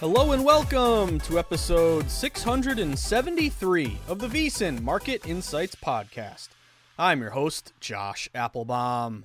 Hello and welcome to episode 673 of the VSIN Market Insights Podcast. I'm your host, Josh Appelbaum.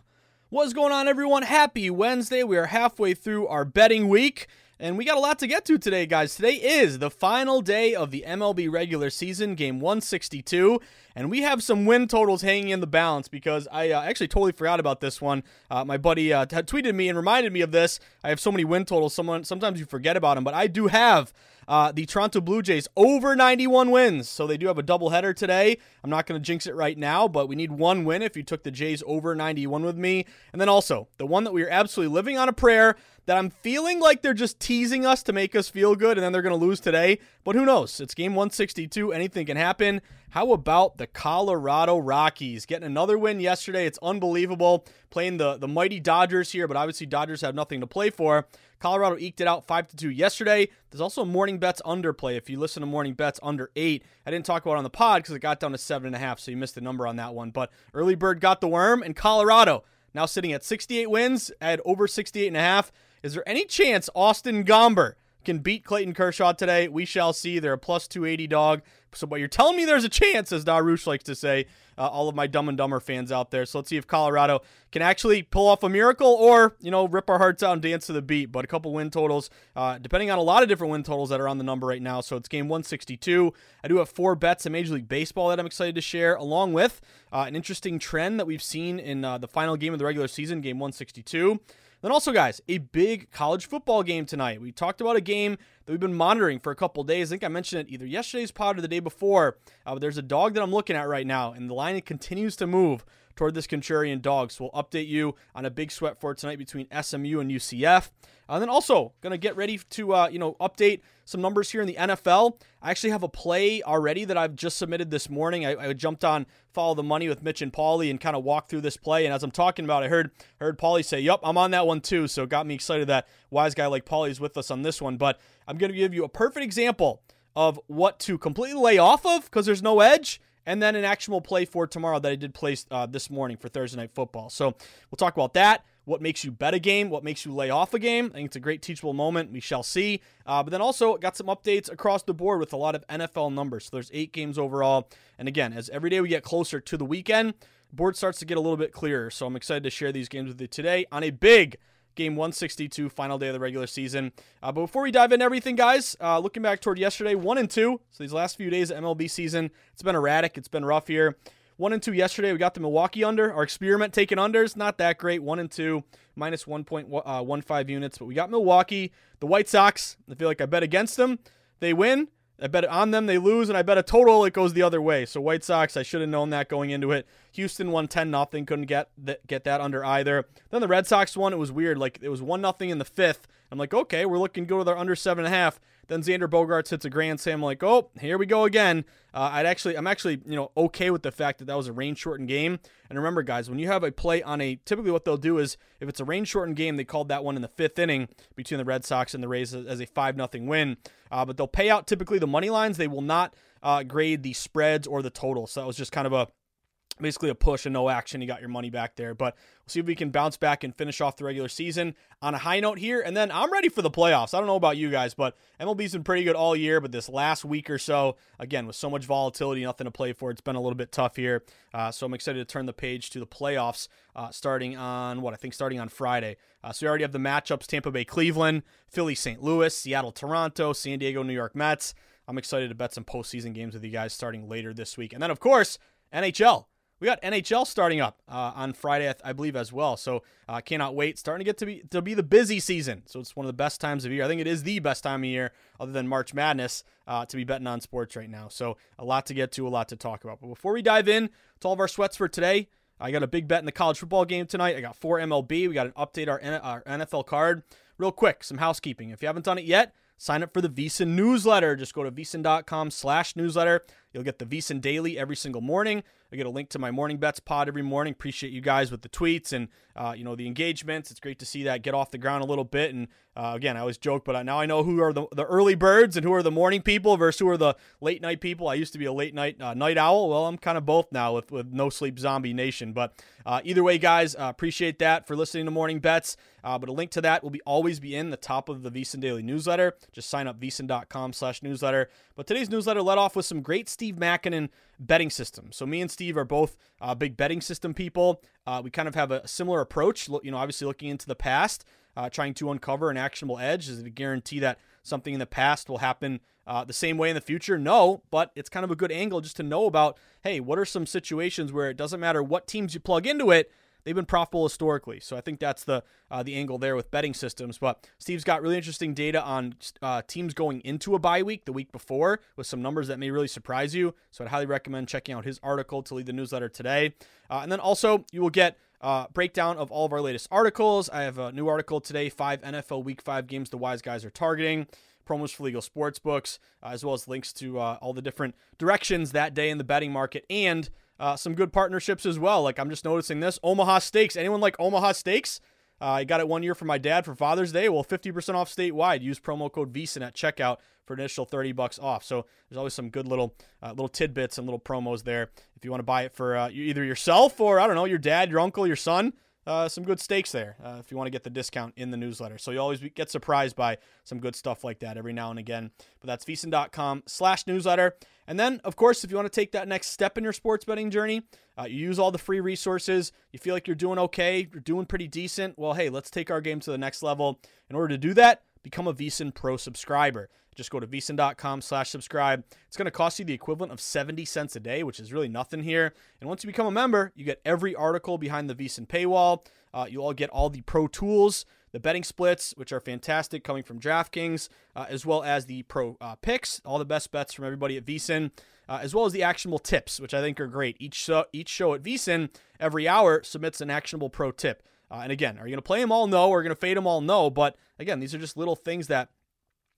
What's going on, everyone? Happy Wednesday. We are halfway through our betting week, and we got a lot to get to today, guys. Today is the final day of the MLB regular season, game 162, and we have some win totals hanging in the balance because I uh, actually totally forgot about this one. Uh, my buddy uh, had tweeted me and reminded me of this. I have so many win totals. Someone sometimes you forget about them, but I do have uh, the Toronto Blue Jays over 91 wins. So they do have a doubleheader today. I'm not going to jinx it right now, but we need one win if you took the Jays over 91 with me. And then also the one that we are absolutely living on a prayer that I'm feeling like they're just teasing us to make us feel good and then they're going to lose today. But who knows? It's game 162. Anything can happen. How about the Colorado Rockies getting another win yesterday? It's unbelievable. Playing the, the mighty Dodgers here, but obviously Dodgers have nothing to play for. Colorado eked it out 5 to 2 yesterday. There's also morning bets underplay. If you listen to morning bets under 8, I didn't talk about on the pod because it got down to 7.5, so you missed the number on that one. But early bird got the worm, and Colorado now sitting at 68 wins at over 68.5. Is there any chance Austin Gomber can beat Clayton Kershaw today? We shall see. They're a plus 280 dog. So, but you're telling me there's a chance, as Darush likes to say, uh, all of my Dumb and Dumber fans out there. So let's see if Colorado can actually pull off a miracle or, you know, rip our hearts out and dance to the beat. But a couple win totals, uh, depending on a lot of different win totals that are on the number right now. So it's game 162. I do have four bets in Major League Baseball that I'm excited to share, along with uh, an interesting trend that we've seen in uh, the final game of the regular season, game 162. Then also, guys, a big college football game tonight. We talked about a game that we've been monitoring for a couple days. I think I mentioned it either yesterday's pod or the day before. Uh, there's a dog that I'm looking at right now, and the line continues to move toward this contrarian dog. So we'll update you on a big sweat for tonight between SMU and UCF. And then also to get ready to uh, you know update some numbers here in the NFL. I actually have a play already that I've just submitted this morning. I, I jumped on follow the money with Mitch and Paulie and kind of walked through this play. And as I'm talking about, I heard heard Paulie say, "Yep, I'm on that one too." So it got me excited that wise guy like Paulie is with us on this one. But I'm to give you a perfect example of what to completely lay off of because there's no edge and then an actual play for tomorrow that I did place uh, this morning for Thursday Night Football. So we'll talk about that. What makes you bet a game? What makes you lay off a game? I think it's a great teachable moment. We shall see. Uh, but then also got some updates across the board with a lot of NFL numbers. So there's eight games overall. And again, as every day we get closer to the weekend, board starts to get a little bit clearer. So I'm excited to share these games with you today on a big game 162, final day of the regular season. Uh, but before we dive into everything, guys, uh, looking back toward yesterday, one and two. So these last few days of MLB season, it's been erratic. It's been rough here. One and two yesterday. We got the Milwaukee under. Our experiment taking unders, not that great. One and two, minus 1.15 uh, units. But we got Milwaukee. The White Sox, I feel like I bet against them. They win. I bet on them, they lose, and I bet a total it goes the other way. So White Sox, I should have known that going into it. Houston won 10 nothing, couldn't get that, get that under either. Then the Red Sox won. It was weird. Like it was one nothing in the fifth. I'm like, okay, we're looking good with our under seven and a half. Then Xander Bogaerts hits a grand slam. Like, oh, here we go again. Uh, I'd actually, I'm actually, you know, okay with the fact that that was a rain shortened game. And remember, guys, when you have a play on a, typically what they'll do is if it's a rain shortened game, they called that one in the fifth inning between the Red Sox and the Rays as a five nothing win. Uh, but they'll pay out typically the money lines. They will not uh, grade the spreads or the total. So that was just kind of a basically a push and no action. You got your money back there. But we'll see if we can bounce back and finish off the regular season on a high note here. And then I'm ready for the playoffs. I don't know about you guys, but MLB's been pretty good all year. But this last week or so, again, with so much volatility, nothing to play for, it's been a little bit tough here. Uh, so I'm excited to turn the page to the playoffs uh, starting on what I think starting on Friday. Uh, so we already have the matchups Tampa Bay, Cleveland, Philly, St. Louis, Seattle, Toronto, San Diego, New York Mets. I'm excited to bet some postseason games with you guys starting later this week. And then, of course, NHL we got NHL starting up uh, on Friday, I believe, as well. So uh, cannot wait. Starting to get to be to be the busy season. So it's one of the best times of year. I think it is the best time of year, other than March Madness, uh, to be betting on sports right now. So a lot to get to, a lot to talk about. But before we dive in to all of our sweats for today, I got a big bet in the college football game tonight. I got four MLB. We got an update our, our NFL card real quick. Some housekeeping. If you haven't done it yet, sign up for the VSiN newsletter. Just go to vsin.com slash newsletter. You'll get the VSiN daily every single morning. I get a link to my morning bets pod every morning. Appreciate you guys with the tweets and uh, you know the engagements. It's great to see that get off the ground a little bit. And uh, again, I always joke, but now I know who are the, the early birds and who are the morning people versus who are the late night people. I used to be a late night uh, night owl. Well, I'm kind of both now with with no sleep zombie nation. But uh, either way, guys, uh, appreciate that for listening to morning bets. Uh, but a link to that will be always be in the top of the VSiN Daily newsletter. Just sign up vsin.com slash newsletter. But today's newsletter led off with some great Steve Makinen betting system. So me and Steve are both big betting system people. Uh, we kind of have a similar approach. You know, obviously looking into the past, uh, trying to uncover an actionable edge. Is it a guarantee that something in the past will happen uh, the same way in the future? No, but it's kind of a good angle just to know about. Hey, what are some situations where it doesn't matter what teams you plug into it? They've been profitable historically. So I think that's the uh, the angle there with betting systems. But Steve's got really interesting data on uh, teams going into a bye week the week before with some numbers that may really surprise you. So I'd highly recommend checking out his article to lead the newsletter today. Uh, and then also you will get. Uh, breakdown of all of our latest articles. I have a new article today five NFL Week 5 games the wise guys are targeting promos for legal sports books, uh, as well as links to uh, all the different directions that day in the betting market and uh, some good partnerships as well. Like I'm just noticing this Omaha Steaks. Anyone like Omaha Steaks? Uh, I got it one year for my dad for Father's Day. Well, 50% off statewide. Use promo code VSiN at checkout for initial 30 bucks off. So there's always some good little uh, little tidbits and little promos there. If you want to buy it for uh, either yourself or I don't know your dad, your uncle, your son, uh, some good stakes there uh, if you want to get the discount in the newsletter. So you always get surprised by some good stuff like that every now and again. But that's vsin.com slash newsletter. And then, of course, if you want to take that next step in your sports betting journey, uh, you use all the free resources, you feel like you're doing okay, you're doing pretty decent. Well, hey, let's take our game to the next level. In order to do that, become a VSiN Pro subscriber. Just go to vsin.com slash subscribe. It's going to cost you the equivalent of 70 cents a day, which is really nothing here. And once you become a member, you get every article behind the VSiN paywall. Uh, you all get all the pro tools, the betting splits, which are fantastic coming from DraftKings, uh, as well as the pro uh, picks, all the best bets from everybody at VSiN, uh, as well as the actionable tips, which I think are great. Each show, each show at VSiN every hour submits an actionable pro tip. Uh, and again, are you going to play them all? No. Are you going to fade them all? No. But again, these are just little things that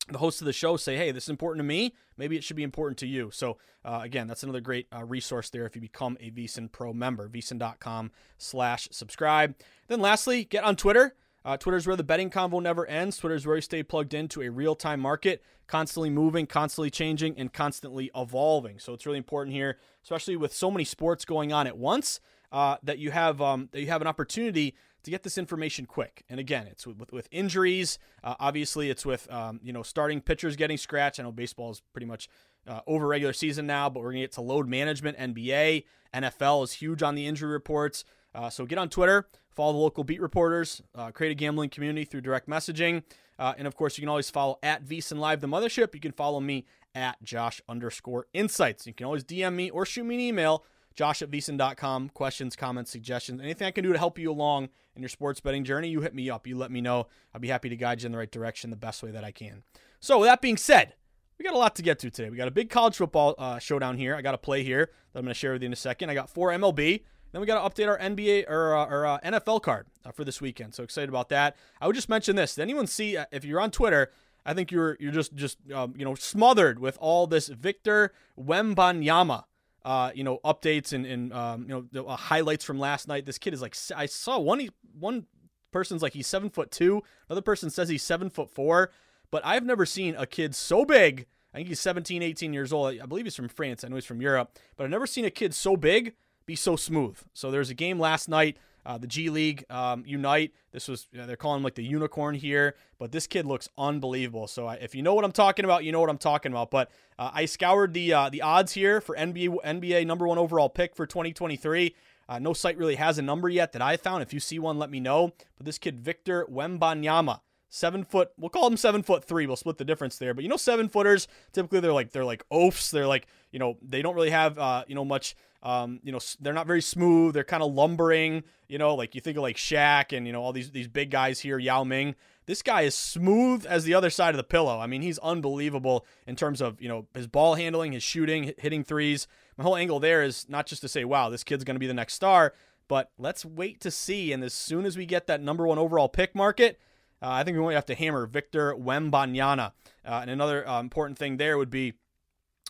the hosts of the show say, hey, this is important to me. Maybe it should be important to you. So, uh, again, that's another great uh, resource there if you become a VSiN Pro member, vsin.com slash subscribe. Then lastly, get on Twitter. Uh, is where the betting convo never ends. Twitter is where you stay plugged into a real time market, constantly moving, constantly changing, and constantly evolving. So it's really important here, especially with so many sports going on at once, uh, that you have um, that you have an opportunity to get this information quick. And again, it's with, with injuries. Uh, obviously, it's with um, you know starting pitchers getting scratched. I know baseball is pretty much uh, over regular season now, but we're gonna get to load management. NBA, NFL is huge on the injury reports. Uh, so get on Twitter, Follow the local beat reporters, uh, create a gambling community through direct messaging. Uh, and of course, you can always follow at VSiN Live the Mothership. You can follow me at Josh underscore insights. You can always DM me or shoot me an email, josh at VSiN.com. Questions, comments, suggestions, anything I can do to help you along in your sports betting journey, you hit me up. You let me know. I'll be happy to guide you in the right direction the best way that I can. So, with that being said, we got a lot to get to today. We got a big college football uh, showdown here. I got a play here that I'm going to share with you in a second. I got four MLB. Then we got to update our NBA or, uh, or uh, NFL card uh, for this weekend. So excited about that. I would just mention this. Did anyone see? Uh, if you're on Twitter, I think you're you're just just um, you know smothered with all this Victor Wembanyama. Uh, you know updates and, and um, you know the, uh, highlights from last night. This kid is like I saw one one person's like he's seven foot two. Another person says he's seven foot four. But I've never seen a kid so big. I think he's 17, 18 years old. I believe he's from France. I know he's from Europe. But I've never seen a kid so big be so smooth. So there's a game last night. Uh, the G League um, Ignite. This was you know, they're calling him like the unicorn here, but this kid looks unbelievable. So I, if you know what I'm talking about, you know what I'm talking about. But uh, I scoured the uh, the odds here for NBA NBA number one overall pick for 2023. Uh, no site really has a number yet that I found. If you see one, let me know. But this kid Victor Wembanyama seven foot we'll call them seven foot three we'll split the difference there but you know seven footers typically they're like they're like oafs they're like you know they don't really have uh you know much um you know they're not very smooth they're kind of lumbering you know like you think of like Shaq and you know all these these big guys here Yao Ming. This guy is smooth as the other side of the pillow. I mean he's unbelievable in terms of you know his ball handling his shooting hitting threes. My whole angle there is not just to say wow this kid's going to be the next star but let's wait to see and as soon as we get that number one overall pick market uh, I think we only have to hammer Victor Wembanyama. Uh, and another uh, important thing there would be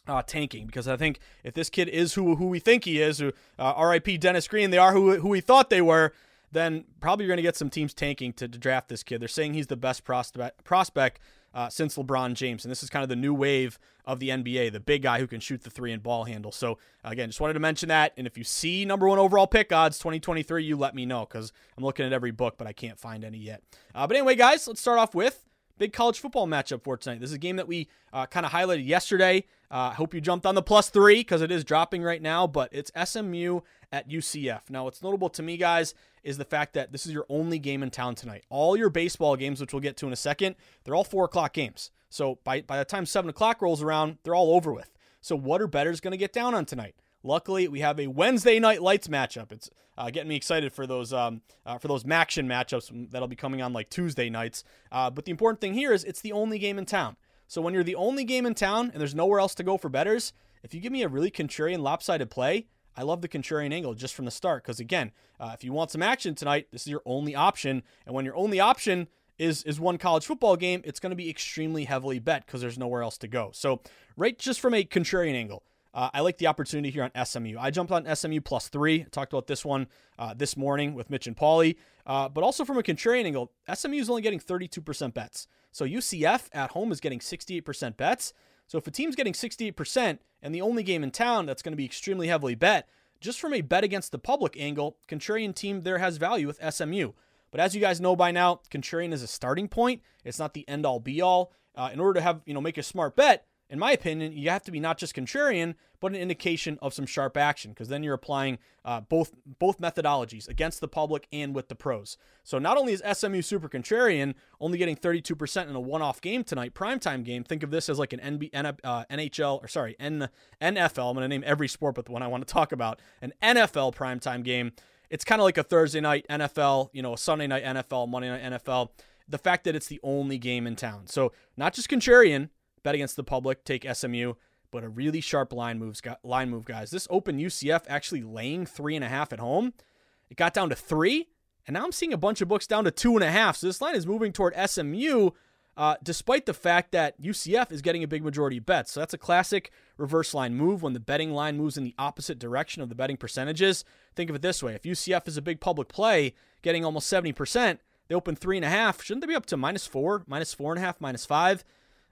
uh, tanking because I think if this kid is who who we think he is, uh, R.I.P. Dennis Green, they are who who we thought they were. Then probably you're going to get some teams tanking to, to, draft this kid. They're saying he's the best prospect prospect uh, since LeBron James. And this is kind of the new wave of the NBA, the big guy who can shoot the three and ball handle. So, again, just wanted to mention that. And if you see number one overall pick odds 2023, you let me know because I'm looking at every book, but I can't find any yet. Uh, but anyway, guys, let's start off with big college football matchup for tonight. This is a game that we uh, kind of highlighted yesterday. I uh, hope you jumped on the plus three because it is dropping right now, but it's SMU at UCF. Now, what's notable to me, guys, is the fact that this is your only game in town tonight. All your baseball games, which we'll get to in a second, they're all four o'clock games. So by, by the time seven o'clock rolls around, they're all over with. So what are betters going to get down on tonight? Luckily, we have a Wednesday night lights matchup. It's uh, getting me excited for those um, uh, for those MACtion matchups that'll be coming on like Tuesday nights. Uh, but the important thing here is it's the only game in town. So when you're the only game in town and there's nowhere else to go for betters, if you give me a really contrarian lopsided play, I love the contrarian angle just from the start because again, uh, if you want some action tonight, this is your only option. And when your only option is is one college football game, it's going to be extremely heavily bet because there's nowhere else to go. So right, just from a contrarian angle. Uh, I like the opportunity here on SMU. I jumped on SMU plus three. I talked about this one uh, this morning with Mitch and Paulie. Uh, but also from a contrarian angle, SMU is only getting 32% bets. So UCF at home is getting 68% bets. So if a team's getting 68% and the only game in town that's going to be extremely heavily bet, just from a bet against the public angle, contrarian team there has value with SMU. But as you guys know by now, contrarian is a starting point. It's not the end all be all. Uh, in order to have you know make a smart bet, in my opinion, you have to be not just contrarian, but an indication of some sharp action, because then you're applying uh, both both methodologies against the public and with the pros. So not only is SMU super contrarian, only getting 32% in a one-off game tonight, primetime game. Think of this as like an NB, uh, NHL or sorry, N, NFL. I'm going to name every sport, but the one I want to talk about, an NFL primetime game. It's kind of like a Thursday night NFL, you know, a Sunday night NFL, Monday night NFL. The fact that it's the only game in town. So not just contrarian, bet against the public, take SMU, but a really sharp line moves line move, guys. This open UCF actually laying three and a half at home. It got down to three, and now I'm seeing a bunch of books down to two and a half. So this line is moving toward SMU, uh, despite the fact that UCF is getting a big majority of bets. So that's a classic reverse line move when the betting line moves in the opposite direction of the betting percentages. Think of it this way: if UCF is a big public play, getting almost 70%, they open three and a half. Shouldn't they be up to minus four, minus four and a half, minus five?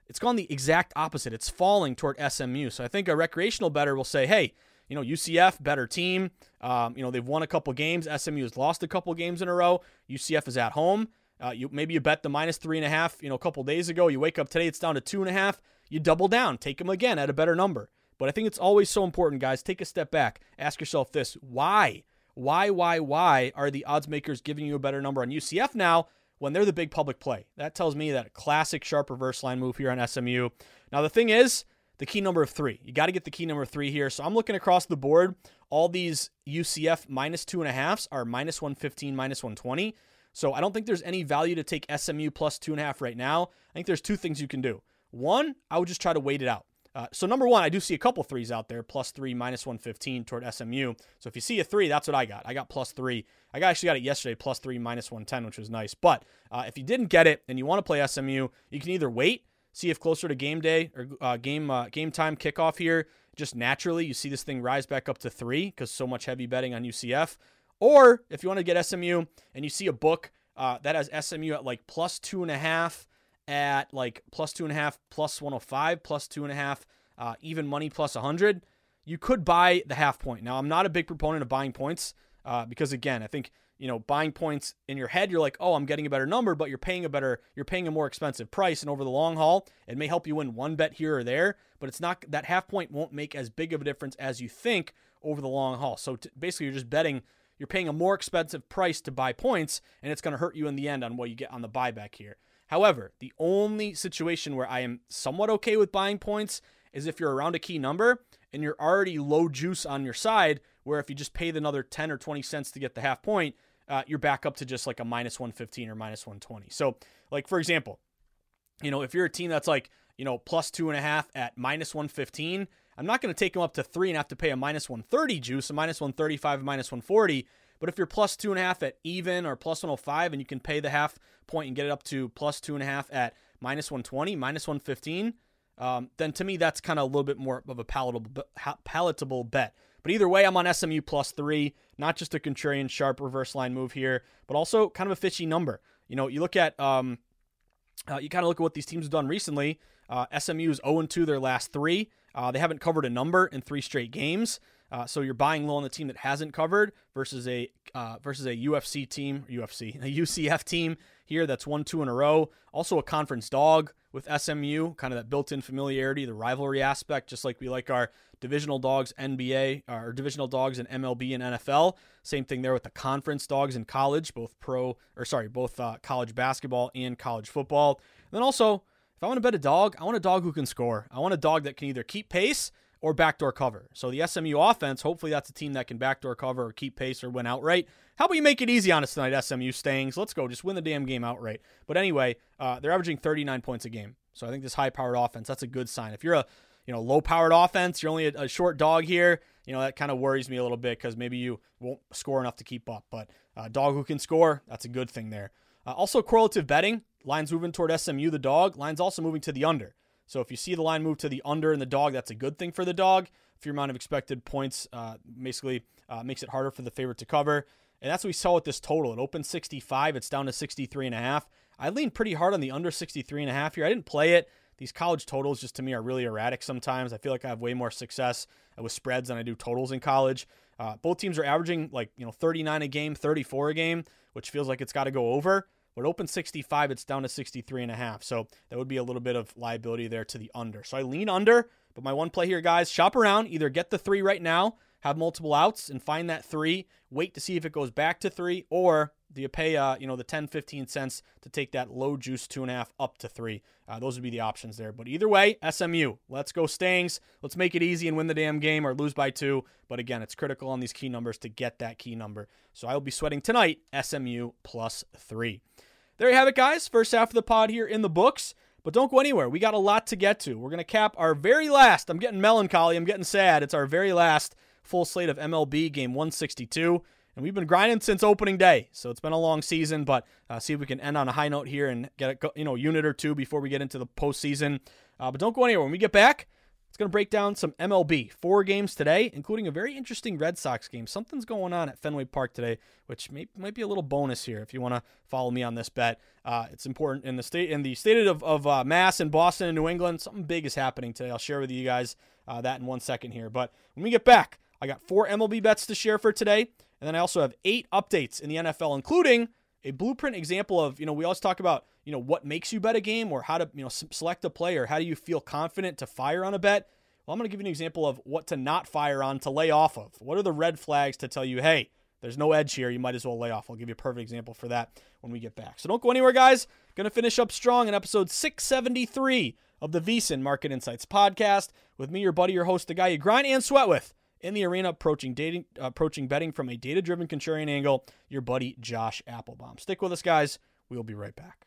It's gone the exact opposite. It's falling toward SMU. So I think a recreational better will say, hey, you know, UCF, better team. Um, you know, they've won a couple games. SMU has lost a couple games in a row. UCF is at home. Uh, you maybe you bet the minus three and a half. You know, a couple days ago. You wake up today, it's down to two and a half. You double down, take them again at a better number. But I think it's always so important, guys. Take a step back. Ask yourself this: Why? why, why, why are the odds makers giving you a better number on UCF now when they're the big public play? That tells me that classic sharp reverse line move here on SMU. Now, the thing is, the key number of three. You got to get the key number three here. So I'm looking across the board. All these UCF minus two and a halfs are minus 115, minus 120. So I don't think there's any value to take SMU plus two and a half right now. I think there's two things you can do. One, I would just try to wait it out. Uh, so number one, I do see a couple threes out there, plus three, minus 115 toward SMU. So if you see a three, that's what I got. I got plus three. I actually got it yesterday, plus three, minus 110, which was nice. But uh, if you didn't get it and you want to play SMU, you can either wait, see if closer to game day or uh, game uh, game time kickoff here, just naturally you see this thing rise back up to three because so much heavy betting on UCF. Or if you want to get SMU and you see a book uh, that has SMU at like plus two and a half at like plus two and a half, plus 105, plus two and a half, uh, even money plus 100, you could buy the half point. Now, I'm not a big proponent of buying points uh, because, again, I think you know buying points in your head you're like oh i'm getting a better number but you're paying a better you're paying a more expensive price and over the long haul it may help you win one bet here or there but it's not that half point won't make as big of a difference as you think over the long haul so t- basically you're just betting you're paying a more expensive price to buy points and it's going to hurt you in the end on what you get on the buyback here However, the only situation where I am somewhat okay with buying points is if you're around a key number and you're already low juice on your side, where if you just pay the another 10 or 20 cents to get the half point, uh, you're back up to just like a minus 115 or minus 120. So, like, for example, you know, if you're a team that's like, you know, plus two and a half at minus 115, I'm not going to take them up to three and have to pay a minus 130 juice, a minus 135, a minus 140. But if you're plus two and a half at even or plus 105 and you can pay the half point and get it up to plus two and a half at minus 120, minus 115, um, then to me that's kind of a little bit more of a palatable palatable bet. But either way, I'm on SMU plus three, not just a contrarian sharp reverse line move here, but also kind of a fishy number. You know, you look at um, uh, you kind of look at what these teams have done recently. Uh, SMU is 0 2 their last three. Uh, they haven't covered a number in three straight games. Uh, so you're buying low on the team that hasn't covered versus a uh, versus a UFC team, UFC, a UCF team here that's won two in a row. Also a conference dog with SMU, kind of that built-in familiarity, the rivalry aspect, just like we like our divisional dogs NBA, our divisional dogs in MLB and NFL. Same thing there with the conference dogs in college, both pro or sorry, both uh, college basketball and college football. And then also, if I want to bet a dog, I want a dog who can score. I want a dog that can either keep pace or backdoor cover. So the SMU offense, hopefully that's a team that can backdoor cover or keep pace or win outright. How about you make it easy on us tonight, SMU Stangs? Let's go. Just win the damn game outright. But anyway, uh, they're averaging 39 points a game. So I think this high-powered offense, that's a good sign. If you're a you know low-powered offense, you're only a, a short dog here. You know that kind of worries me a little bit because maybe you won't score enough to keep up. But uh, dog who can score, that's a good thing there. Uh, also correlative betting. Lines moving toward SMU, the dog. Lines also moving to the under. So if you see the line move to the under in the dog, that's a good thing for the dog. If your amount of expected points uh, basically uh, makes it harder for the favorite to cover. And that's what we saw with this total. It opened 65. It's down to 63 and a half. I lean pretty hard on the under 63 and a half here. I didn't play it. These college totals just to me are really erratic sometimes. I feel like I have way more success with spreads than I do totals in college. Uh, both teams are averaging like, you know, 39 a game, 34 a game, which feels like it's got to go over. When it opened 65, it's down to 63 and a half. So that would be a little bit of liability there to the under. So I lean under, but my one play here, guys, shop around. Either get the three right now, have multiple outs, and find that three. Wait to see if it goes back to three, or do you pay, uh, you know, the 10, 15 cents to take that low juice two and a half up to three? Uh, those would be the options there. But either way, SMU, let's go Stangs. Let's make it easy and win the damn game or lose by two. But again, it's critical on these key numbers to get that key number. So I will be sweating tonight SMU plus three. There you have it, guys. First half of the pod here in the books. But don't go anywhere. We got a lot to get to. We're going to cap our very last, I'm getting melancholy, I'm getting sad. It's our very last full slate of MLB game 162. And we've been grinding since opening day. So it's been a long season, but uh, see if we can end on a high note here and get a you know unit or two before we get into the postseason. Uh, but don't go anywhere. When we get back, it's going to break down some MLB. Four games today, including a very interesting Red Sox game. Something's going on at Fenway Park today, which may, might be a little bonus here if you want to follow me on this bet. Uh, it's important in the state in the state of, of uh, Mass and Boston and New England. Something big is happening today. I'll share with you guys uh, that in one second here. But when we get back, I got four MLB bets to share for today, and then I also have eight updates in the NFL, including a blueprint example of you know we always talk about you know what makes you bet a game or how to you know select a player how do you feel confident to fire on a bet well i'm going to give you an example of what to not fire on to lay off of what are the red flags to tell you hey there's no edge here, you might as well lay off. I'll give you a perfect example for that when we get back. So don't go anywhere, guys. Going to finish up strong in episode 673 of the VSiN Market Insights podcast with me, your buddy, your host, the guy you grind and sweat with in the arena, approaching dating, approaching betting from a data-driven contrarian angle. Your buddy Josh Appelbaum. Stick with us, guys. We'll be right back.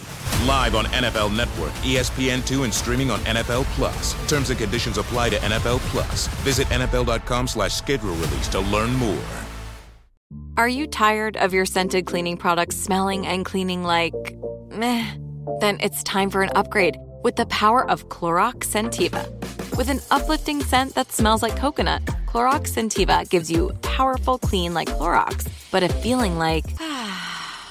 Live on NFL Network, ESPN2, and streaming on NFL Plus. Terms and conditions apply to NFL Plus. Visit NFL.com slash schedule release to learn more. Are you tired of your scented cleaning products smelling and cleaning like meh? Then it's time for an upgrade with the power of Clorox Scentiva. With an uplifting scent that smells like coconut, Clorox Scentiva gives you powerful clean like Clorox, but a feeling like ah,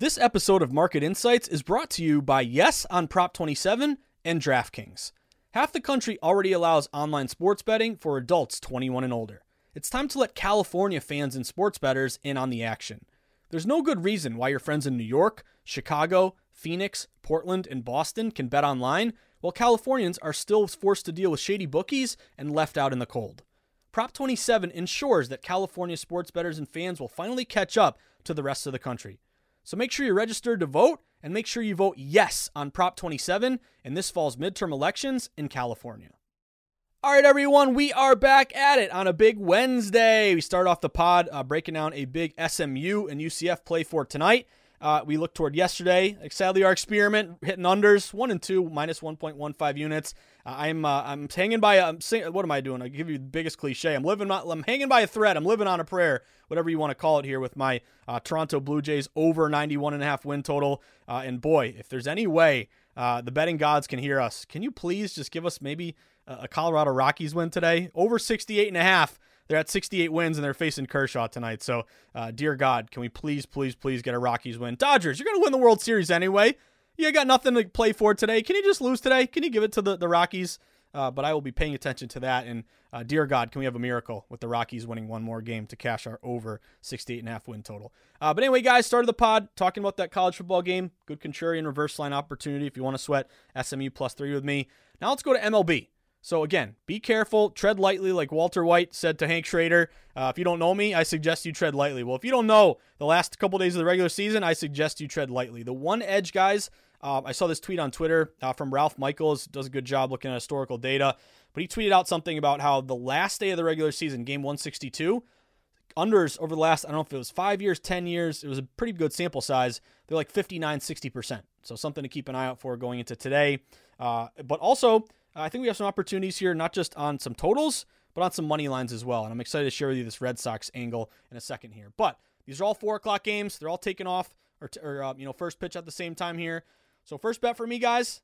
This episode of Market Insights is brought to you by Yes on Prop 27 and DraftKings. Half the country already allows online sports betting for adults 21 and older. It's time to let California fans and sports bettors in on the action. There's no good reason why your friends in New York, Chicago, Phoenix, Portland, and Boston can bet online, while Californians are still forced to deal with shady bookies and left out in the cold. Prop 27 ensures that California sports bettors and fans will finally catch up to the rest of the country. So make sure you're registered to vote and make sure you vote yes on Prop 27 in this fall's midterm elections in California. All right, everyone, we are back at it on a big Wednesday. We start off the pod uh, breaking down a big SMU and UCF play for tonight. Uh, we look toward yesterday. Sadly, our experiment hitting unders one and two, minus 1.15 units. I'm uh, I'm hanging by. A, I'm sing, what am I doing? I give you the biggest cliche. I'm living. I'm hanging by a thread. I'm living on a prayer, whatever you want to call it here, with my uh, Toronto Blue Jays over 91 and a half win total. Uh, and boy, if there's any way uh, the betting gods can hear us, can you please just give us maybe a Colorado Rockies win today over 68 and a half? they're at 68 wins and they're facing Kershaw tonight. So, uh, dear God, can we please, please, please get a Rockies win? Dodgers, you're going to win the World Series anyway. You got nothing to play for today. Can you just lose today? Can you give it to the, the Rockies? Uh, but I will be paying attention to that. And uh, dear God, can we have a miracle with the Rockies winning one more game to cash our over 68 and a half win total? Uh, but anyway, guys, started the pod talking about that college football game. Good contrarian reverse line opportunity if you want to sweat SMU plus three with me. Now let's go to MLB. So again, be careful, tread lightly, like Walter White said to Hank Schrader. Uh, if you don't know me, I suggest you tread lightly. Well, if you don't know the last couple days of the regular season, I suggest you tread lightly. The one edge, guys. Uh, I saw this tweet on Twitter uh, from Ralph Michaels. Does a good job looking at historical data, but he tweeted out something about how the last day of the regular season, game 162, unders over the last I don't know if it was five years, ten years. It was a pretty good sample size. They're like 59, 60 percent. So something to keep an eye out for going into today. Uh, but also I think we have some opportunities here, not just on some totals, but on some money lines as well. And I'm excited to share with you this Red Sox angle in a second here. But these are all four o'clock games. They're all taken off or, or uh, you know first pitch at the same time here. So first bet for me, guys.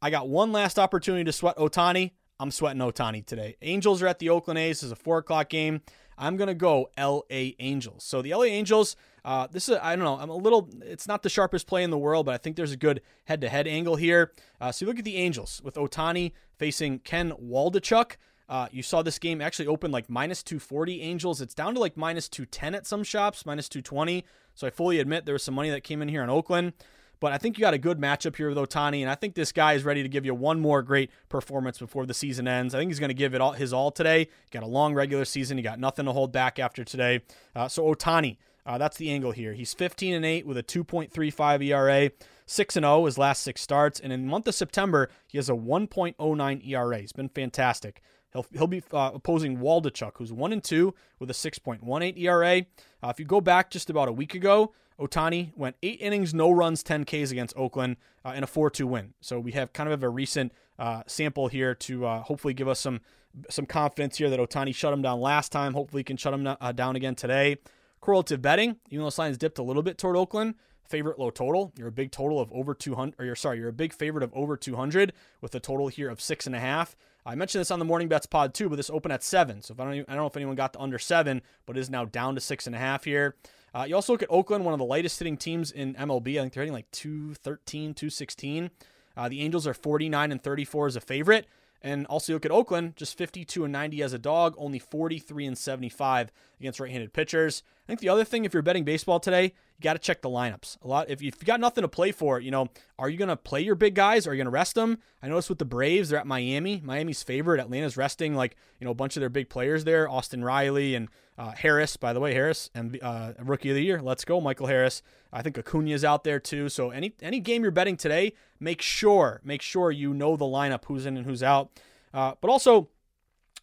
I got one last opportunity to sweat Ohtani. I'm sweating Ohtani today. Angels are at the Oakland A's. This is a four o'clock game. I'm gonna go L.A. Angels. So the L.A. Angels. Uh, this is I don't know. I'm a little. It's not the sharpest play in the world, but I think there's a good head-to-head angle here. Uh, so you look at the Angels with Ohtani facing Ken Waldichuk. Uh, you saw this game actually open like minus 240 Angels. It's down to like minus 210 at some shops, minus 220. So I fully admit there was some money that came in here in Oakland. But I think you got a good matchup here with Ohtani, and I think this guy is ready to give you one more great performance before the season ends. I think he's going to give it all his all today. Got a long regular season. He got nothing to hold back after today. Uh, so Ohtani, uh, that's the angle here. He's 15 and 8 with a 2.35 ERA, 6 and 0 his last six starts, and in the month of September he has a 1.09 ERA. He's been fantastic. He'll, he'll be uh, opposing Waldichuk, who's 1 and 2 with a 6.18 ERA. Uh, if you go back just about a week ago, Ohtani went eight innings, no runs, 10 Ks against Oakland uh, in a 4 2 win. So we have kind of a recent uh, sample here to uh, hopefully give us some some confidence here that Ohtani shut him down last time. Hopefully, he can shut him uh, down again today. Correlative betting, even though this line's dipped a little bit toward Oakland, favorite low total. You're a big total of over 200, or you're sorry, you're a big favorite of over 200 with a total here of six and a half. I mentioned this on the morning bets pod too, but this opened at seven. So if I don't, even, I don't know if anyone got the under seven, but is now down to six and a half here. Uh, you also look at Oakland, one of the lightest hitting teams in MLB. I think they're hitting like 213, 216. Uh, the Angels are 49 and 34 as a favorite. And also look at Oakland, just 52 and 90 as a dog, only 43 and 75 against right-handed pitchers. I think the other thing, if you're betting baseball today, got to check the lineups. A lot. If you've got nothing to play for, you know, are you going to play your big guys? or Are you going to rest them? I noticed with the Braves, they're at Miami. Miami's favorite. Atlanta's resting like you know a bunch of their big players there. Austin Riley and uh, Harris, by the way, Harris and uh, rookie of the year. Let's go, Michael Harris. I think Acuna's out there too. So any any game you're betting today, make sure make sure you know the lineup, who's in and who's out. Uh, but also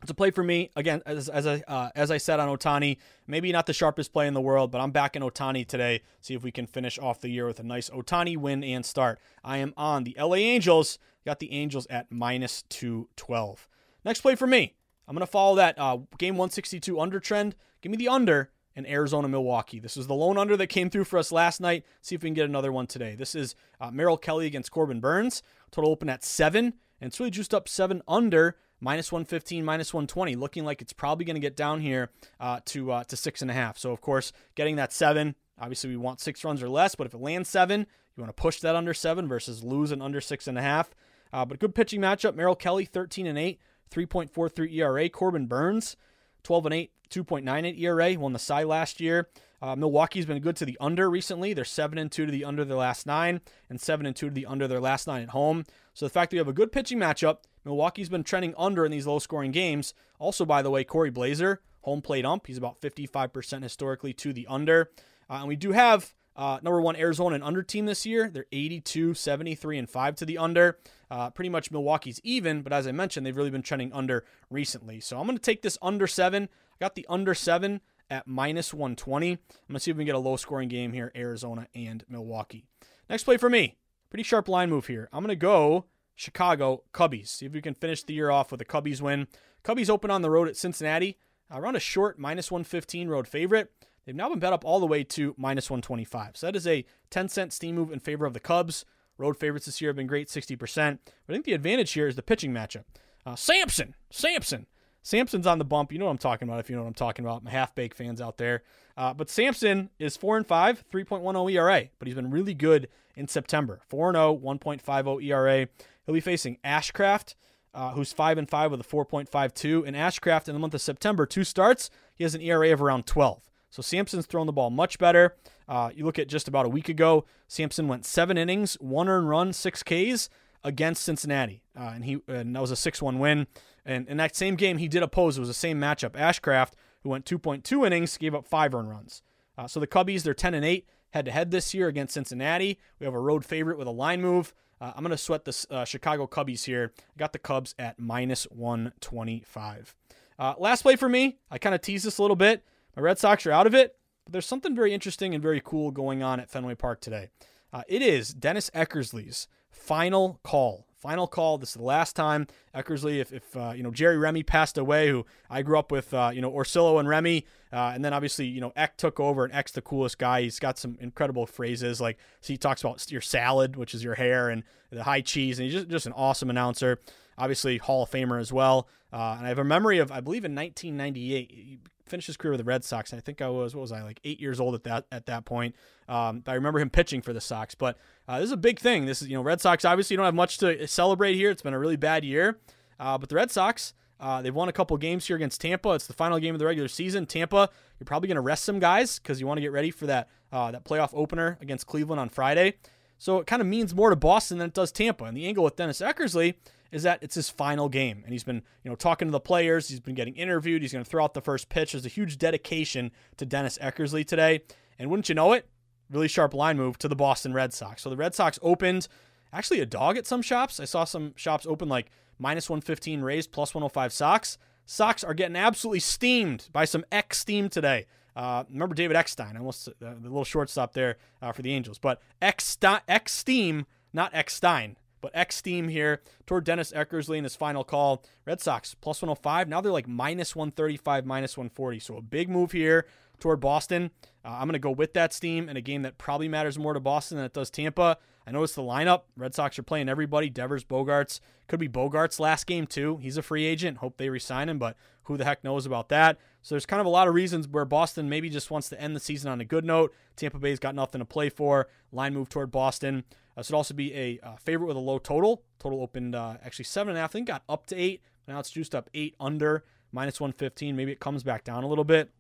it's a play for me again, as as I uh, as I said on Ohtani. Maybe not the sharpest play in the world, but I'm back in Ohtani today. See if we can finish off the year with a nice Ohtani win and start. I am on the LA Angels. Got the Angels at minus two twelve. Next play for me. I'm gonna follow that uh, game 162 under trend. Give me the under in Arizona Milwaukee. This is the lone under that came through for us last night. See if we can get another one today. This is uh, Merrill Kelly against Corbin Burnes. Total open at seven, and it's really juiced up seven under minus 115, minus 120, looking like it's probably going to get down here uh, to uh, to six and a half. So of course, getting that seven. Obviously, we want six runs or less, but if it lands seven, you want to push that under seven versus lose an under six and a half. Uh, but good pitching matchup. Merrill Kelly, 13 and 8, 3.43 ERA. Corbin Burnes, 12 and 8, 2.98 ERA. Won the Cy last year. Uh, Milwaukee's been good to the under recently. They're seven and two to the under their last nine, and seven and two to the under their last nine at home. So the fact that you have a good pitching matchup, Milwaukee's been trending under in these low-scoring games. Also, by the way, Cory Blaser, home plate ump, he's about 55% historically to the under, uh, and we do have uh, number one, Arizona and under team this year. They're 82, 73, and 5 to the under. Uh, pretty much Milwaukee's even, but as I mentioned, they've really been trending under recently. So I'm going to take this under 7. I got the under 7 at minus 120. I'm going to see if we can get a low scoring game here, Arizona and Milwaukee. Next play for me. Pretty sharp line move here. I'm going to go Chicago Cubbies. See if we can finish the year off with a Cubbies win. Cubbies open on the road at Cincinnati. Around a short minus 115 road favorite. They've now been bet up all the way to minus 125. So that is a 10 cent steam move in favor of the Cubs. Road favorites this year have been great, 60%. But I think the advantage here is the pitching matchup. Uh, Sampson, Sampson. Sampson's on the bump. You know what I'm talking about if you know what I'm talking about. My half baked fans out there. Uh, but Sampson is 4 and 5, 3.10 ERA, but he's been really good in September. 4 0, 1.50 ERA. He'll be facing Ashcraft, uh, who's 5 and 5 with a 4.52. And Ashcraft in the month of September, two starts, he has an ERA of around 12. So Sampson's thrown the ball much better. Uh, you look at just about a week ago, Sampson went seven innings, one earned run, six Ks against Cincinnati, uh, and he and that was a six-one win. And in that same game, he did oppose. It was the same matchup. Ashcraft, who went 2.2 innings, gave up five earned runs. Uh, so the Cubbies, they're 10 and 8 head to head this year against Cincinnati. We have a road favorite with a line move. Uh, I'm going to sweat the uh, Chicago Cubbies here. Got the Cubs at minus 125. Uh, last play for me. I kind of teased this a little bit. My Red Sox are out of it, but there's something very interesting and very cool going on at Fenway Park today. Uh, it is Dennis Eckersley's final call. Final call. This is the last time Eckersley, if, if uh, you know Jerry Remy passed away, who I grew up with, uh, you know Orsillo and Remy, uh, and then obviously you know Eck took over, and Eck's the coolest guy. He's got some incredible phrases like so he talks about your salad, which is your hair, and the high cheese, and he's just just an awesome announcer. obviously Hall of Famer as well. Uh, and I have a memory of, I believe, in 1998, he finished his career with the Red Sox. I think I was, what was I, like eight years old at that at that point. Um, I remember him pitching for the Sox. But uh, this is a big thing. This is, you know, Red Sox obviously don't have much to celebrate here. It's been a really bad year. Uh, but the Red Sox, uh, they've won a couple games here against Tampa. It's the final game of the regular season. Tampa, you're probably going to rest some guys because you want to get ready for that uh, that playoff opener against Cleveland on Friday. So it kind of means more to Boston than it does Tampa. And the angle with Dennis Eckersley is that it's his final game, and he's been you know talking to the players. He's been getting interviewed. He's going to throw out the first pitch. There's a huge dedication to Dennis Eckersley today, and wouldn't you know it, really sharp line move to the Boston Red Sox. So the Red Sox opened actually a dog at some shops. I saw some shops open like minus 115 Rays, plus 105 Sox. Sox are getting absolutely steamed by some Eck steam today. Uh, remember David Eckstein, almost uh, the little shortstop there uh, for the Angels. But Eck, Eck steam, not Eckstein, but Eck steam here toward Dennis Eckersley in his final call. Red Sox plus 105. Now they're like minus 135, minus 140. So a big move here toward Boston. Uh, I'm going to go with that steam in a game that probably matters more to Boston than it does Tampa. I noticed the lineup. Red Sox are playing everybody. Devers, Bogaerts. Could be Bogaerts' last game, too. He's a free agent. Hope they resign him, but who the heck knows about that? So there's kind of a lot of reasons where Boston maybe just wants to end the season on a good note. Tampa Bay's got nothing to play for. Line move toward Boston. Uh, should also be a uh, favorite with a low total. Total opened uh, actually seven and a half. I think got up to eight. Now it's juiced up eight under minus 115. Maybe it comes back down a little bit.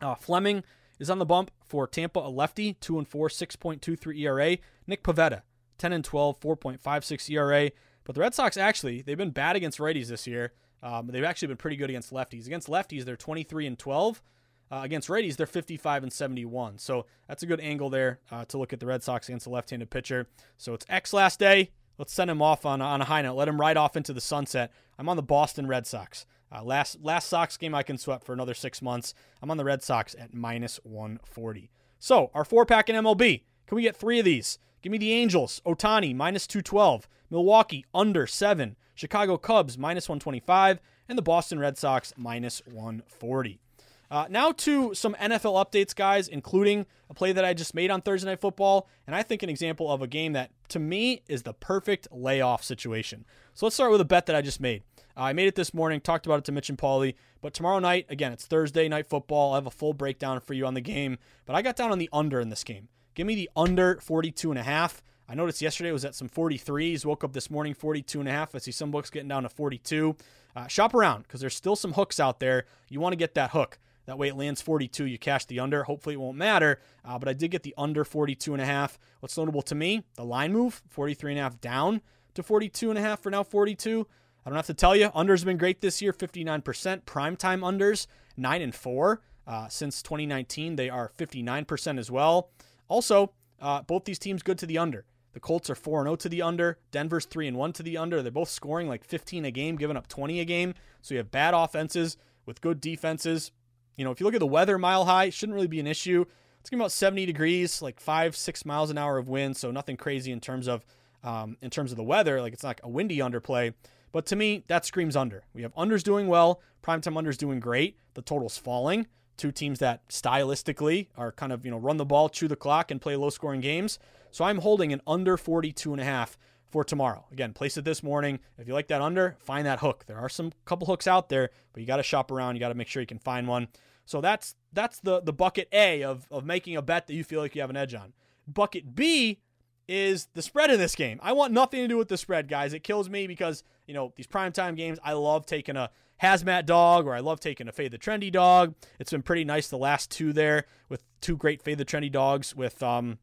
Uh, Fleming is on the bump for Tampa, a lefty, 2 and 4, 6.23 ERA. Nick Pivetta, 10 and 12, 4.56 ERA. But the Red Sox actually, they've been bad against righties this year. Um, they've actually been pretty good against lefties. Against lefties, they're 23 and 12. Uh, against righties, they're 55 and 71. So that's a good angle there uh, to look at the Red Sox against a left-handed pitcher. So it's Eck's last day. Let's send him off on, on a high note. Let him ride off into the sunset. I'm on the Boston Red Sox. Uh, last last Sox game I can sweat for another six months. I'm on the Red Sox at minus 140. So our four pack in MLB. Can we get three of these? Give me the Angels, Ohtani minus 212. Milwaukee, under 7. Chicago Cubs, minus 125. And the Boston Red Sox, minus 140. Uh, now to some NFL updates, guys, including a play that I just made on Thursday Night Football, and I think an example of a game that, to me, is the perfect layoff situation. So let's start with a bet that I just made. Uh, I made it this morning, talked about it to Mitch and Paulie, but tomorrow night, again, it's Thursday Night Football. I have a full breakdown for you on the game, but I got down on the under in this game. Give me the under 42 and a half. I noticed yesterday it was at some 43s. Woke up this morning 42 and a half. I see some books getting down to 42. Uh, shop around because there's still some hooks out there. You want to get that hook. That way it lands 42. You cash the under. Hopefully it won't matter. Uh, but I did get the under 42 and a half. What's notable to me, the line move, 43 and a half down to 42 and a half for now 42. I don't have to tell you, unders have been great this year, 59%. Primetime unders, 9 and 4. Uh, since 2019, they are 59% as well. Also, uh, both these teams good to the under. The Colts are 4 0 to the under. Denver's 3 1 to the under. They're both scoring like 15 a game, giving up 20 a game. So you have bad offenses with good defenses. You know, if you look at the weather, mile high shouldn't really be an issue. It's be about 70 degrees, like five, six miles an hour of wind, so nothing crazy in terms of um, in terms of the weather. Like it's not a windy underplay. But to me, that screams under. We have unders doing well, primetime unders doing great. The total's falling. Two teams that stylistically are kind of, you know, run the ball, chew the clock, and play low scoring games. So I'm holding an under 42 and a half for tomorrow. Again, place it this morning. If you like that under, find that hook. There are some couple hooks out there, but you got to shop around. You got to make sure you can find one. So that's that's the the bucket A of of making a bet that you feel like you have an edge on. Bucket B is the spread in this game. I want nothing to do with the spread, guys. It kills me because, you know, these primetime games, I love taking a hazmat dog or I love taking a fade the trendy dog. It's been pretty nice the last two there with two great fade the trendy dogs with um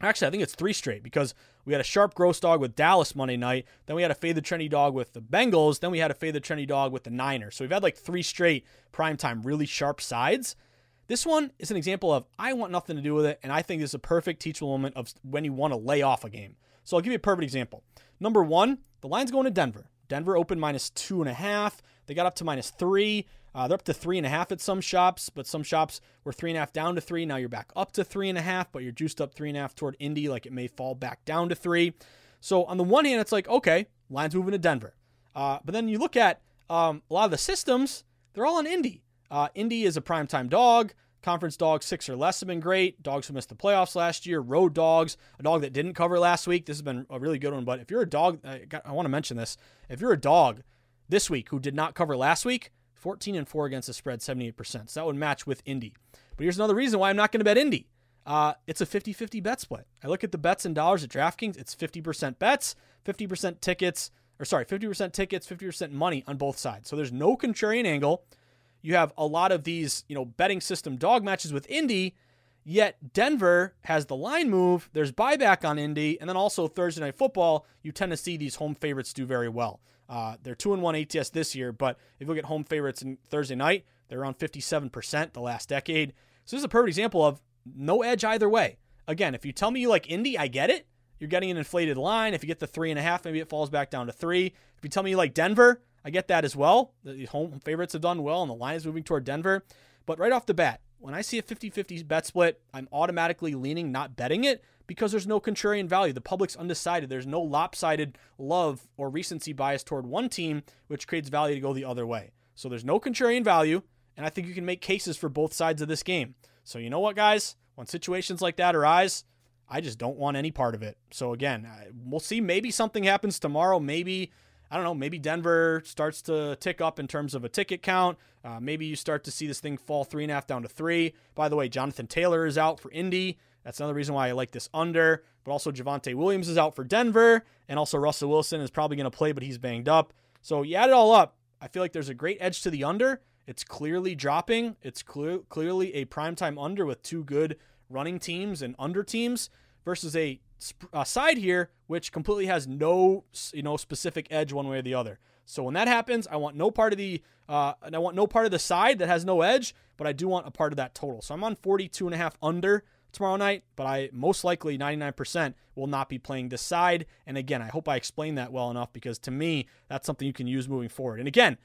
actually I think it's three straight because we had a sharp gross dog with Dallas Monday night, then we had a fade the trendy dog with the Bengals, then we had a fade the trendy dog with the Niners. So we've had like three straight primetime really sharp sides. This one is an example of I want nothing to do with it, and I think this is a perfect teachable moment of when you want to lay off a game. So I'll give you a perfect example. Number one, the line's going to Denver. Denver opened minus two and a half. They got up to minus three. Uh, they're up to three and a half at some shops, but some shops were three and a half down to three. Now you're back up to three and a half, but you're juiced up three and a half toward Indy, like it may fall back down to three. So on the one hand, it's like okay, line's moving to Denver, uh, but then you look at um, a lot of the systems; they're all on Indy. Uh, Indy is a primetime dog, Conference dogs six or less have been great. Dogs who missed the playoffs last year, road dogs, a dog that didn't cover last week. This has been a really good one. But if you're a dog, I, got, I want to mention this. If you're a dog this week who did not cover last week, 14 and 4 against the spread, 78%. So that would match with Indy. But here's another reason why I'm not going to bet Indy. Uh, it's a 50 50 bet split. I look at the bets in dollars at DraftKings. It's 50% bets, 50% tickets, or sorry, 50% tickets, 50% money on both sides. So there's no contrarian angle. You have a lot of these, you know, betting system dog matches with Indy, yet Denver has the line move. There's buyback on Indy, and then also Thursday night football. You tend to see these home favorites do very well. Uh, they're two and one ATS this year, but if you look at home favorites in Thursday night, they're around 57% the last decade. So this is a perfect example of no edge either way. Again, if you tell me you like Indy, I get it. You're getting an inflated line. If you get the three and a half, maybe it falls back down to three. If you tell me you like Denver, I get that as well. The home favorites have done well, and the line is moving toward Denver. But right off the bat, when I see a 50 50 bet split, I'm automatically leaning not betting it because there's no contrarian value. The public's undecided. There's no lopsided love or recency bias toward one team, which creates value to go the other way. So there's no contrarian value, and I think you can make cases for both sides of this game. So you know what, guys? When situations like that arise, I just don't want any part of it. So again, we'll see. Maybe something happens tomorrow. Maybe I don't know. Maybe Denver starts to tick up in terms of a ticket count. Uh, maybe you start to see this thing fall three and a half down to three. By the way, Jonathan Taylor is out for Indy. That's another reason why I like this under. But also Javonte Williams is out for Denver, and also Russell Wilson is probably going to play, but he's banged up. So you add it all up. I feel like there's a great edge to the under. It's clearly dropping. It's clear, clearly a primetime under with two good running teams and under teams versus a, a side here which completely has no you know specific edge one way or the other. So when that happens, I want no part of the uh, and I want no part of the side that has no edge, but I do want a part of that total. So I'm on 42 and a half under tomorrow night, but I most likely 99% will not be playing this side. And again, I hope I explained that well enough because to me, that's something you can use moving forward. And again,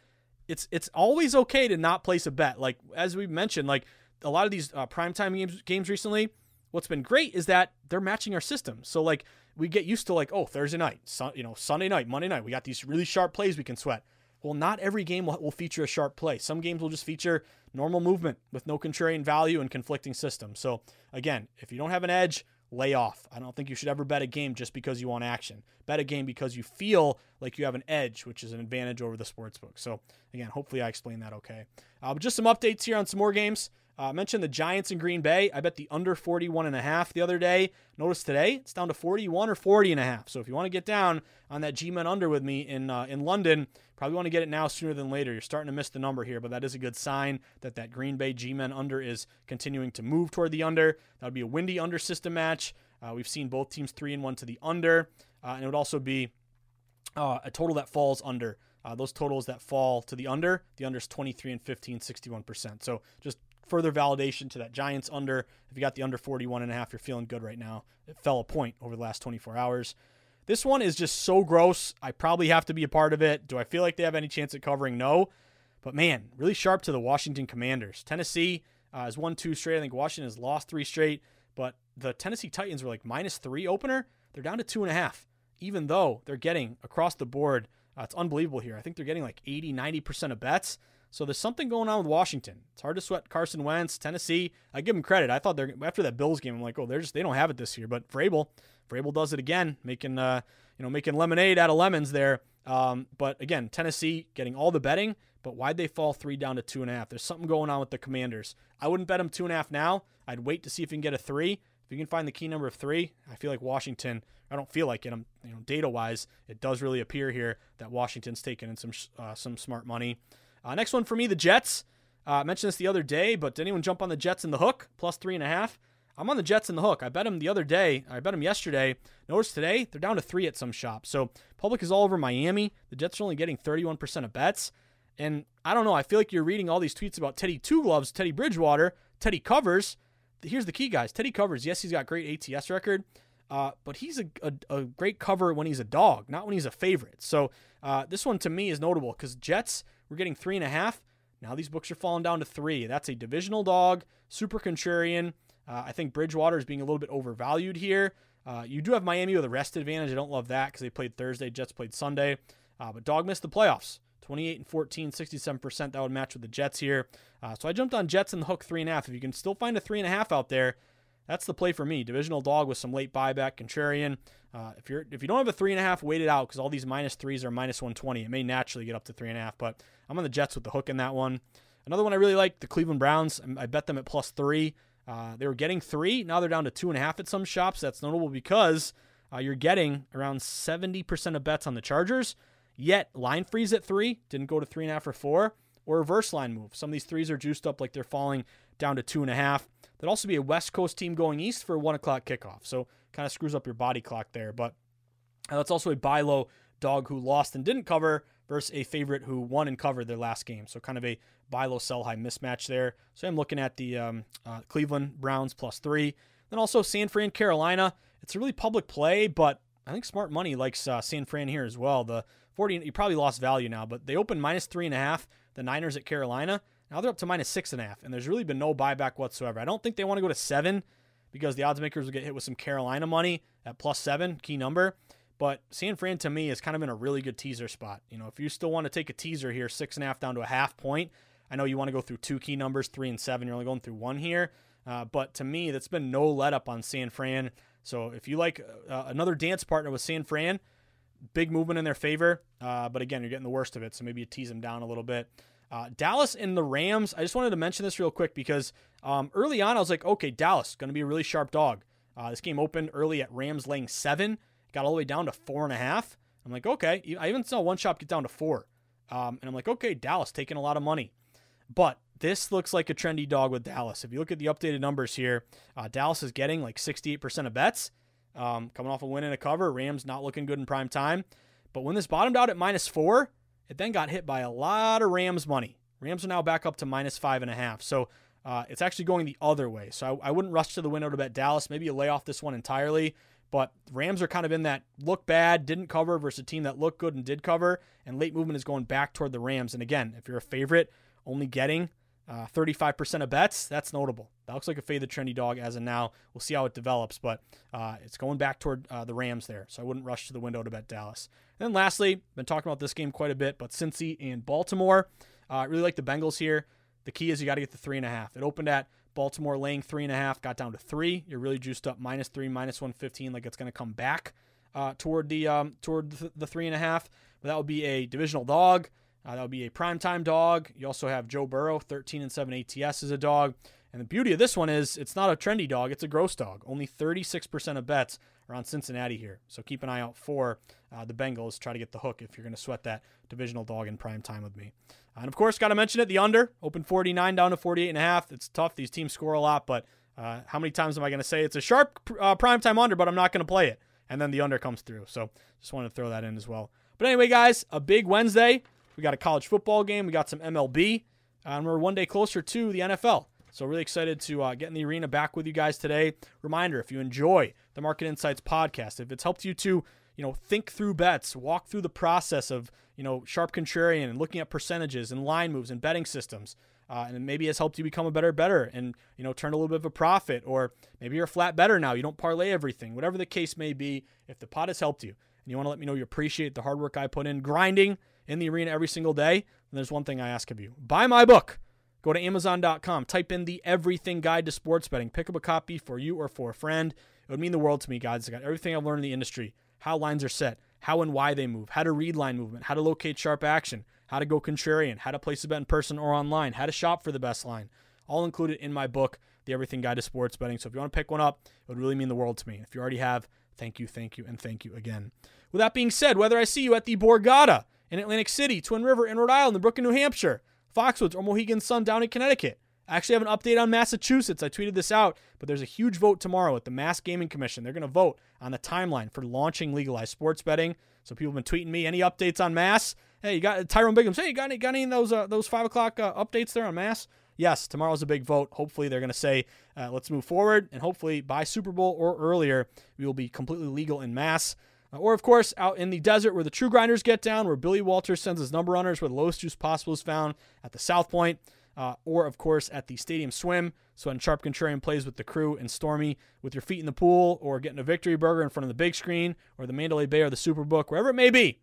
it's it's always okay to not place a bet. Like as we mentioned, like a lot of these uh, primetime games games recently, what's been great is that they're matching our system. So like we get used to like oh Thursday night, you know Sunday night, Monday night, we got these really sharp plays we can sweat. Well, not every game will, will feature a sharp play. Some games will just feature normal movement with no contrarian value and conflicting systems. So again, if you don't have an edge, lay off. I don't think you should ever bet a game just because you want action. Bet a game because you feel like you have an edge, which is an advantage over the sports book. So again, hopefully I explained that okay. Uh, but just some updates here on some more games. Uh, I mentioned the Giants in Green Bay. I bet the under 41 and a half the other day. Notice today it's down to 41 or 40 and a half. So if you want to get down on that G-men under with me in uh, in London, probably want to get it now sooner than later. You're starting to miss the number here, but that is a good sign that that Green Bay G-men under is continuing to move toward the under. That would be a windy under system match. Uh, we've seen both teams three and one to the under, uh, and it would also be uh, a total that falls under. Uh, those totals that fall to the under, the under is 23 and 15, 61%. So just further validation to that Giants under. If you got the under 41 and a half, you're feeling good right now. It fell a point over the last 24 hours. This one is just so gross. I probably have to be a part of it. Do I feel like they have any chance at covering? No. But man, really sharp to the Washington Commanders. Tennessee uh, has won two straight. I think Washington has lost three straight. But the Tennessee Titans were like minus three opener. They're down to two and a half, even though they're getting across the board. Uh, it's unbelievable here. I think they're getting like 80, 90% of bets. So there's something going on with Washington. It's hard to sweat Carson Wentz, Tennessee. I give them credit. I thought they're after that Bills game. I'm like, oh, they're just they don't have it this year. But Vrabel, Vrabel does it again, making uh, you know making lemonade out of lemons there. Um, but again, Tennessee getting all the betting. But why'd they fall three down to two and a half? There's something going on with the Commanders. I wouldn't bet them two and a half now. I'd wait to see if you can get a three. If you can find the key number of three, I feel like Washington. I don't feel like it. I'm, you know, data wise, it does really appear here that Washington's taking in some uh, some smart money. Uh, next one for me, the Jets. Uh, I mentioned this the other day, but did anyone jump on the Jets in the hook? Plus three and a half. I'm on the Jets in the hook. I bet them the other day. I bet them yesterday. Notice today they're down to three at some shops. So public is all over Miami. The Jets are only getting 31% of bets. And I don't know. I feel like you're reading all these tweets about Teddy Two Gloves, Teddy Bridgewater, Teddy covers. Here's the key, guys. Teddy covers. Yes, he's got great ATS record, uh, but he's a, a, a, great cover when he's a dog, not when he's a favorite. So uh, this one to me is notable because Jets we're getting three and a half. Now these books are falling down to three. That's a divisional dog, super contrarian. Uh, I think Bridgewater is being a little bit overvalued here. Uh, you do have Miami with a rest advantage. I don't love that because they played Thursday, Jets played Sunday. Uh, but dog missed the playoffs. 28 and 14, 67%. That would match with the Jets here. Uh, so I jumped on Jets in the hook three and a half. If you can still find a three and a half out there, that's the play for me. Divisional dog with some late buyback, contrarian. Uh, if you're if you don't have a three and a half, wait it out because all these minus threes are minus 120. It may naturally get up to three and a half, but I'm on the Jets with the hook in that one. Another one I really like, the Cleveland Browns. I bet them at plus three. Uh, they were getting three. Now they're down to two and a half at some shops. That's notable because uh, you're getting around 70% of bets on the Chargers. Yet line freeze at three, didn't go to three and a half or four, or reverse line move. Some of these threes are juiced up like they're falling down to two and a half. There'd also be a West Coast team going east for a one o'clock kickoff. So kind of screws up your body clock there. But uh, that's also a buy low dog who lost and didn't cover versus a favorite who won and covered their last game. So kind of a buy low, sell high mismatch there. So I'm looking at the um, uh, Cleveland Browns plus three. Then also San Fran, Carolina. It's a really public play, but I think smart money likes uh, San Fran here as well. The 40, you probably lost value now, but they opened minus three and a half. The Niners at Carolina. Now they're up to minus six and a half, and there's really been no buyback whatsoever. I don't think they want to go to seven because the odds makers will get hit with some Carolina money at plus seven, key number. But San Fran to me is kind of in a really good teaser spot. You know, if you still want to take a teaser here, six and a half down to a half point. I know you want to go through two key numbers, three and seven. You're only going through one here. Uh, but to me, that's been no let up on San Fran. So if you like uh, another dance partner with San Fran, big movement in their favor. Uh, but again, you're getting the worst of it. So maybe you tease them down a little bit. Uh, Dallas and the Rams. I just wanted to mention this real quick because um, early on I was like, okay, Dallas going to be a really sharp dog. Uh, this game opened early at Rams laying seven, got all the way down to four and a half. I'm like, okay. I even saw one shop get down to four, um, and I'm like, okay, Dallas taking a lot of money, but this looks like a trendy dog with Dallas. If you look at the updated numbers here, uh, Dallas is getting like 68% of bets, um, coming off a win and a cover. Rams not looking good in prime time, but when this bottomed out at minus four, it then got hit by a lot of Rams money. Rams are now back up to minus five and a half. So uh, it's actually going the other way. So I, I, wouldn't rush to the window to bet Dallas. Maybe you lay off this one entirely. But Rams are kind of in that look bad, didn't cover versus a team that looked good and did cover. And late movement is going back toward the Rams. And again, if you're a favorite, only getting uh, 35% of bets, that's notable. That looks like a fade the trendy dog as of now. We'll see how it develops, but uh, it's going back toward uh, the Rams there. So I wouldn't rush to the window to bet Dallas. And lastly, been talking about this game quite a bit, but Cincy and Baltimore. Uh, I really like the Bengals here. The key is you got to get the three and a half. It opened at Baltimore laying three and a half, got down to three. You're really juiced up minus three, minus 115, like it's going to come back uh, toward the um, toward the, the, three and a half. But that would be a divisional dog. Uh, that would be a primetime dog. You also have Joe Burrow, 13 and 7 ATS as a dog. And the beauty of this one is it's not a trendy dog, it's a gross dog. Only 36% of bets on Cincinnati here. So keep an eye out for uh, the Bengals. Try to get the hook if you're going to sweat that divisional dog in prime time with me. And of course, got to mention it the under, open 49 down to 48 and a half. It's tough. These teams score a lot, but uh, how many times am I going to say it's a sharp uh, prime time under, but I'm not going to play it? And then the under comes through. So just wanted to throw that in as well. But anyway, guys, a big Wednesday. We got a college football game. We got some MLB. and we're one day closer to the NFL. So really excited to uh, get in the arena back with you guys today. Reminder: if you enjoy the Market Insights podcast, if it's helped you to you know think through bets, walk through the process of you know sharp contrarian and looking at percentages and line moves and betting systems, uh, and maybe has helped you become a better better and you know turn a little bit of a profit, or maybe you're a flat better now. You don't parlay everything, whatever the case may be. If the pot has helped you and you want to let me know you appreciate the hard work I put in grinding in the arena every single day, then there's one thing I ask of you: buy my book. Go to Amazon.com, type in the Everything Guide to Sports Betting, pick up a copy for you or for a friend. It would mean the world to me, guys. I got everything I've learned in the industry, how lines are set, how and why they move, how to read line movement, how to locate sharp action, how to go contrarian, how to place a bet in person or online, how to shop for the best line. All included in my book, The Everything Guide to Sports Betting. So if you want to pick one up, it would really mean the world to me. If you already have, thank you, thank you, and thank you again. With that being said, whether I see you at the Borgata in Atlantic City, Twin River in Rhode Island, the Brook in New Hampshire, Foxwoods, or Mohegan Sun down in Connecticut, I actually have an update on Massachusetts. I tweeted this out, but there's a huge vote tomorrow at the Mass Gaming Commission. They're going to vote on the timeline for launching legalized sports betting. So people have been tweeting me any updates on Mass. Hey, you got Tyrone Biggums. Hey, you got any, got any of those uh, those five o'clock uh, updates there on Mass? Yes, tomorrow's a big vote. Hopefully, they're going to say, uh, let's move forward. And hopefully, by Super Bowl or earlier, we will be completely legal in Mass. Uh, or, of course, out in the desert where the true grinders get down, where Billy Walters sends his number runners, where the lowest juice possible is found at the South Point uh, or of course at the Stadium Swim. So when Sharp Contrarian plays with the crew and Stormy with your feet in the pool, or getting a victory burger in front of the big screen, or the Mandalay Bay or the Superbook, wherever it may be,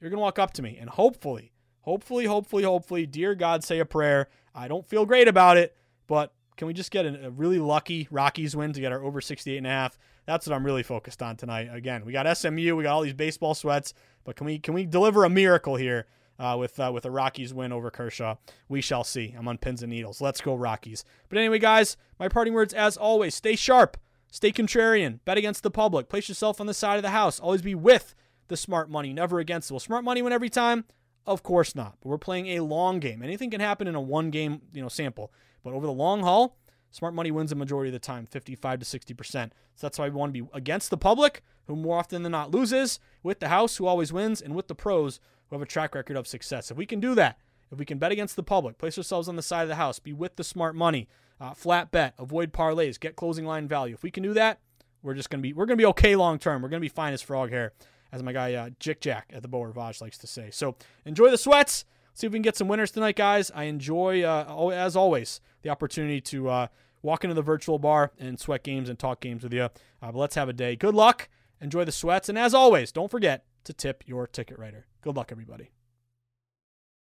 you're gonna walk up to me and hopefully, hopefully, hopefully, hopefully, dear God, say a prayer. I don't feel great about it, but can we just get a really lucky Rockies win to get our over 68 and a half? That's what I'm really focused on tonight. Again, we got SMU, we got all these baseball sweats, but can we can we deliver a miracle here uh, with uh, with a Rockies win over Kershaw? We shall see. I'm on pins and needles. Let's go Rockies. But anyway, guys, my parting words as always: stay sharp, stay contrarian, bet against the public, place yourself on the side of the house, always be with the smart money, never against it. Will smart money win every time? Of course not. But we're playing a long game. Anything can happen in a one game you know sample, but over the long haul Smart money wins the majority of the time, 55 to 60%. So that's why we want to be against the public, who more often than not loses, with the house, who always wins, and with the pros, who have a track record of success. If we can do that, if we can bet against the public, place ourselves on the side of the house, be with the smart money, uh, flat bet, avoid parlays, get closing line value. If we can do that, we're just gonna be we're gonna be okay long term. We're gonna be fine as frog hair, as my guy uh, Jick Jack at the Beau Rivage likes to say. So enjoy the sweats. See if we can get some winners tonight, guys. I enjoy, uh, as always, the opportunity to uh, walk into the virtual bar and sweat games and talk games with you. Uh, but let's have a day. Good luck. Enjoy the sweats. And as always, don't forget to tip your ticket writer. Good luck, everybody.